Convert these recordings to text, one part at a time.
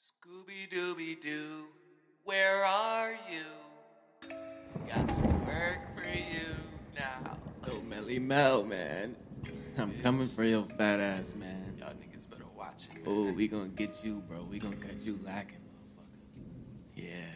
Scooby Dooby Doo, where are you? Got some work for you now. Yo, Melly Mel, man. I'm coming for your fat ass, man. Y'all niggas better watch it. Oh, we gonna get you, bro. We gonna cut you lacking, motherfucker. Yeah.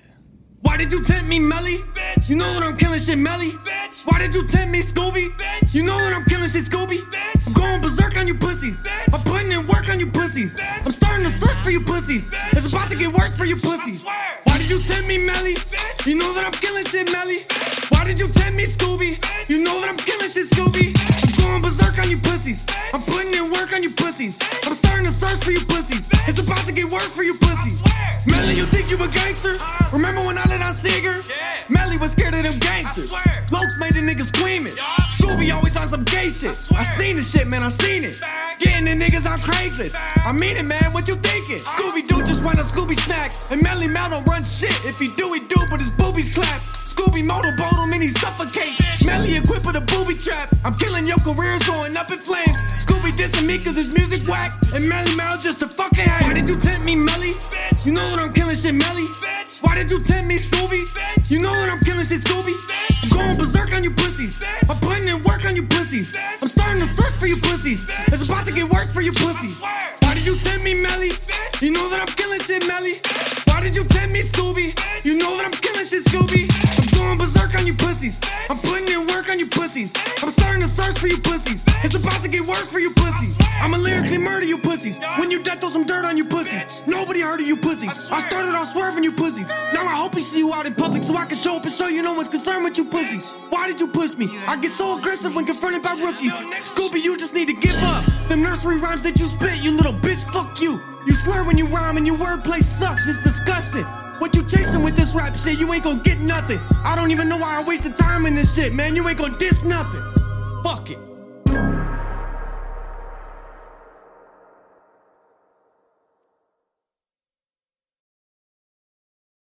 Why did you tempt me, Melly? Bitch. You know that I'm killing shit, Melly. Bitch. Why did you tempt me, Scooby? Bitch. You know that I'm killing shit, Scooby. Bitch. I'm going berserk on you pussies. Bitch. In work on you pussies. Bitch. I'm starting to search for you pussies. Bitch. It's about to get worse for you pussies. Why did you tempt me, Melly? Bitch. You know that I'm killing shit, Melly. Why did you tempt me, Scooby? You know that I'm killing shit, Scooby. I'm going berserk on you pussies. I'm putting in work on you pussies. I'm starting to search for you pussies. It's about to get worse for you pussies. Melly, you think you a gangster? Uh. Remember when I let out Seeger? Yeah. Melly was scared of them gangsters. I. Lokes made the niggas screaming. Yeah. Scooby always on some gay shit. swear. I seen the shit, man, I seen it. Getting the niggas on Craigslist. I mean it, man, what you thinking? Scooby Doo just want a Scooby snack. And Melly Mel don't run shit. If he do, he do, but his boobies clap. Scooby motorboat him and he suffocate. Melly equipped with a booby trap. I'm killing your careers going up in flames. Scooby dissing me cause his music whack. And Melly Mel just a fucking hate. Why did you tempt me, Melly? Bitch. You know that I'm killing shit, Melly. Bitch. Why did you tempt me, Scooby? Bitch. You know that I'm killing shit, Scooby. I'm going berserk on you pussies. To get worse for you swear. Why did you tempt me, Melly? Bitch. You know that I'm killing shit, Melly. Why did you tempt me, Scooby? Bitch. You know that I'm killing shit, Scooby. I'm going berserk on you pussies. I'm putting in work on you pussies. I'm starting to search for you pussies. It's about to get worse for you pussies. I'ma lyrically murder you pussies. When you death, throw some dirt on you pussies. Nobody heard of you pussies. I started off swerving you pussies. Now I hope we see you out in public so I can show up and show you no one's concerned with you pussies. Why did you push me? I get so aggressive when confronted by rookies. Scooby, you just need to give up. The nursery rhymes that you spit, you little bitch, fuck you. You slur when you rhyme and your wordplay sucks. It's disgusting. What you chasing with this rap shit? You ain't gonna get nothing. I don't even know why I wasted time in this shit, man. You ain't gonna diss nothing. Fuck it.